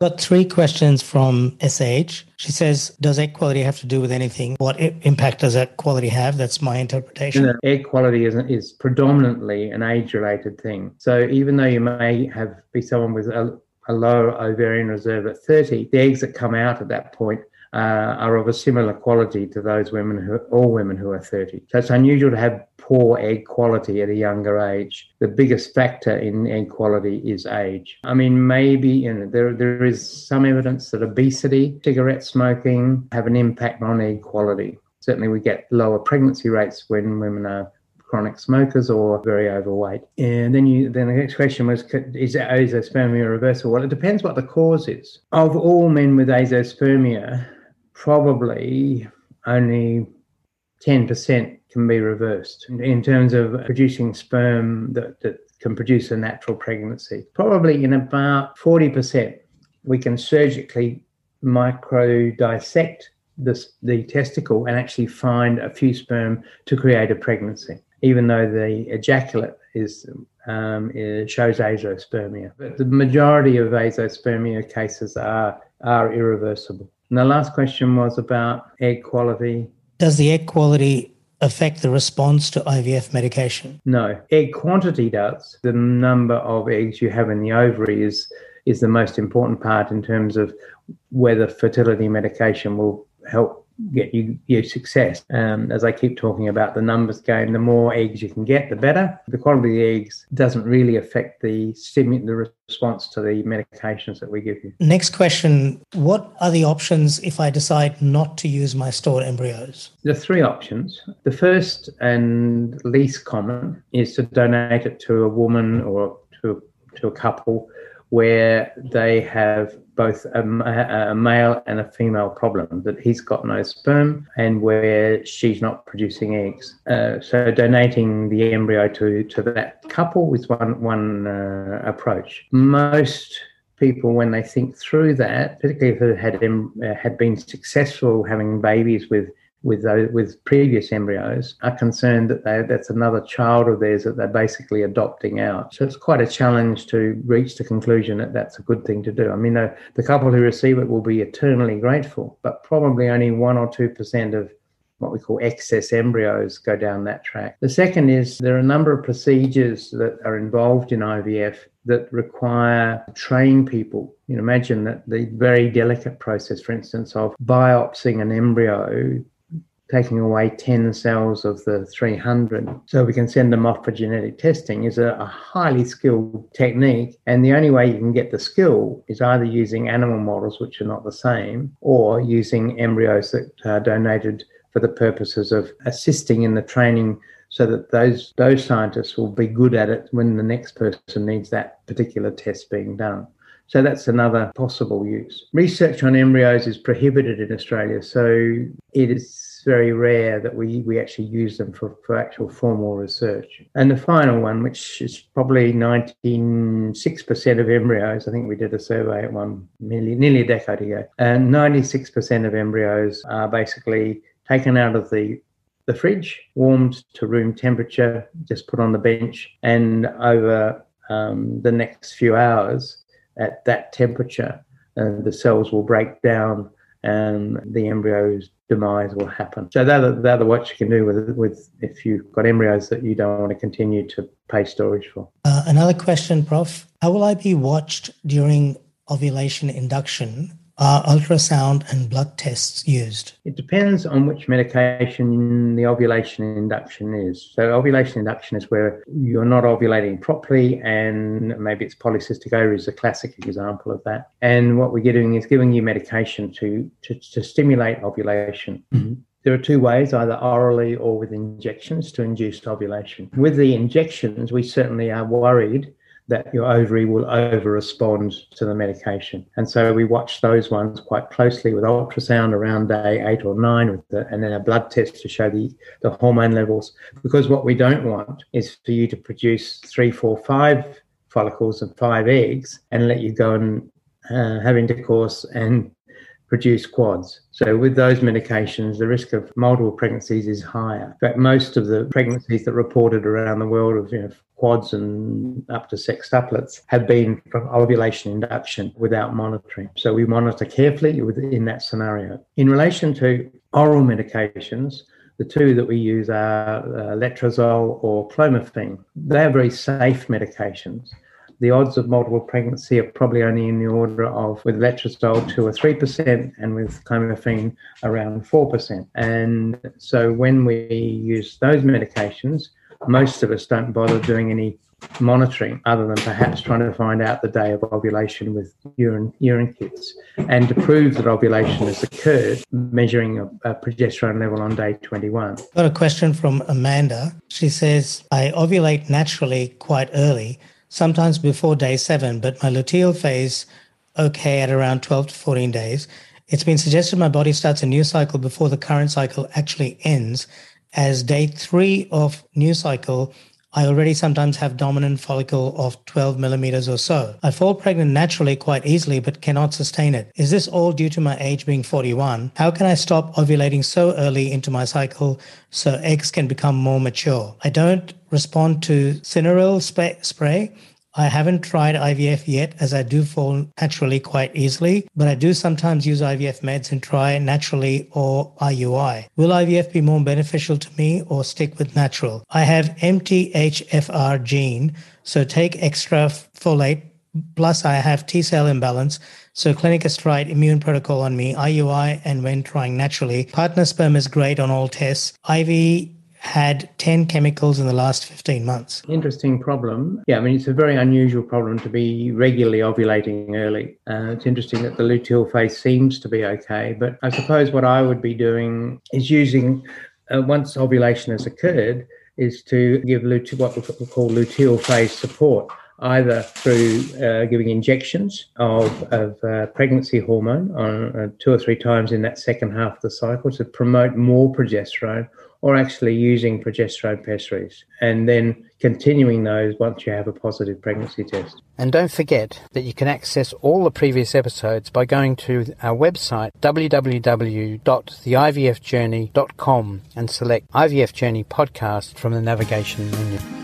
Got three questions from SH. She says, Does egg quality have to do with anything? What impact does egg quality have? That's my interpretation. You know, egg quality is, is predominantly an age related thing. So even though you may have be someone with a, a low ovarian reserve at 30, the eggs that come out at that point uh, are of a similar quality to those women who all women who are 30. So it's unusual to have poor egg quality at a younger age. The biggest factor in egg quality is age. I mean, maybe you know, there there is some evidence that obesity, cigarette smoking have an impact on egg quality. Certainly, we get lower pregnancy rates when women are chronic smokers or very overweight. And then you then the next question was is azoospermia reversible? Well, it depends what the cause is. Of all men with azoospermia, probably only 10% can be reversed in terms of producing sperm that, that can produce a natural pregnancy. Probably in about 40%, we can surgically micro dissect the testicle and actually find a few sperm to create a pregnancy, even though the ejaculate is, um, shows azoospermia. But the majority of azoospermia cases are, are irreversible. And the last question was about egg quality. Does the egg quality affect the response to IVF medication? No. Egg quantity does. The number of eggs you have in the ovary is is the most important part in terms of whether fertility medication will help get you your success. Um, as I keep talking about the numbers game, the more eggs you can get, the better. The quality of the eggs doesn't really affect the stimu- the response to the medications that we give you. Next question: What are the options if I decide not to use my stored embryos? There are three options. The first and least common is to donate it to a woman or to to a couple where they have both a, a, male and a female problem that he's got no sperm and where she's not producing eggs. Uh, so donating the embryo to to that couple is one one uh, approach. Most people, when they think through that, particularly if they had uh, had been successful having babies with with those, with previous embryos are concerned that they, that's another child of theirs that they're basically adopting out. So it's quite a challenge to reach the conclusion that that's a good thing to do. I mean, the, the couple who receive it will be eternally grateful, but probably only one or two percent of what we call excess embryos go down that track. The second is there are a number of procedures that are involved in IVF that require train people. You know, imagine that the very delicate process, for instance, of biopsying an embryo taking away 10 cells of the 300 so we can send them off for genetic testing is a, a, highly skilled technique. And the only way you can get the skill is either using animal models, which are not the same, or using embryos that are donated for the purposes of assisting in the training so that those those scientists will be good at it when the next person needs that particular test being done. So that's another possible use. Research on embryos is prohibited in Australia, so it is very rare that we, we actually use them for, for actual formal research. And the final one, which is probably 96% of embryos, I think we did a survey at one nearly, nearly a decade ago, and 96% of embryos are basically taken out of the the fridge, warmed to room temperature, just put on the bench, and over um, the next few hours at that temperature, and the cells will break down and the embryos demise will happen. So they're the, they're the what you can do with with if you've got embryos that you don't want to continue to pay storage for. Uh, another question, Prof. How will I be watched during ovulation induction Are ultrasound and blood tests used? It depends on which medication the ovulation induction is. So, ovulation induction is where you're not ovulating properly, and maybe it's polycystic ovary is a classic example of that. And what we're doing is giving you medication to, to, to stimulate ovulation. Mm-hmm. There are two ways, either orally or with injections to induce ovulation. With the injections, we certainly are worried that your ovary will over respond to the medication. And so we watch those ones quite closely with ultrasound around day eight or nine, with the, and then a blood test to show the, the hormone levels. Because what we don't want is for you to produce three, four, five follicles and five eggs and let you go and uh, have intercourse and produce quads. So with those medications, the risk of multiple pregnancies is higher. In fact, most of the pregnancies that reported around the world of you know, quads and up to sextuplets have been from ovulation induction without monitoring. So we monitor carefully within that scenario. In relation to oral medications, the two that we use are uh, letrozole or clomiphene. They are very safe medications the odds of multiple pregnancy are probably only in the order of with letrozole 2 or 3% and with clomiphene around 4%. And so when we use those medications, most of us don't bother doing any monitoring other than perhaps trying to find out the day of ovulation with urine urine kits. And to prove that ovulation has occurred measuring a, a, progesterone level on day 21 got a question from amanda. She says i ovulate naturally quite early sometimes before day seven, but my luteal phase okay at around 12 to 14 days. It's been suggested my body starts a new cycle before the current cycle actually ends. As day three of new cycle, I already sometimes have dominant follicle of 12 millimeters or so. I fall pregnant naturally quite easily, but cannot sustain it. Is this all due to my age being 41? How can I stop ovulating so early into my cycle so eggs can become more mature? I don't respond to Synarel spray I haven't tried IVF yet as I do fall naturally quite easily, but I do sometimes use IVF meds and try naturally or IUI. Will IVF be more beneficial to me or stick with natural? I have MTHFR gene, so take extra folate. Plus, I have T cell imbalance, so clinic has tried immune protocol on me, IUI, and when trying naturally. Partner sperm is great on all tests. IV had 10 chemicals in the last 15 months. Interesting problem. Yeah, I mean, it's a very unusual problem to be regularly ovulating early. Uh, it's interesting that the luteal phase seems to be okay, but I suppose what I would be doing is using, uh, once ovulation has occurred, is to give lute- what we call luteal phase support either through uh, giving injections of, of uh, pregnancy hormone on uh, two or three times in that second half of the cycle to promote more progesterone or actually using progesterone pessaries and then continuing those once you have a positive pregnancy test. And don't forget that you can access all the previous episodes by going to our website www.theivfjourney.com and select IVF Journey podcast from the navigation menu.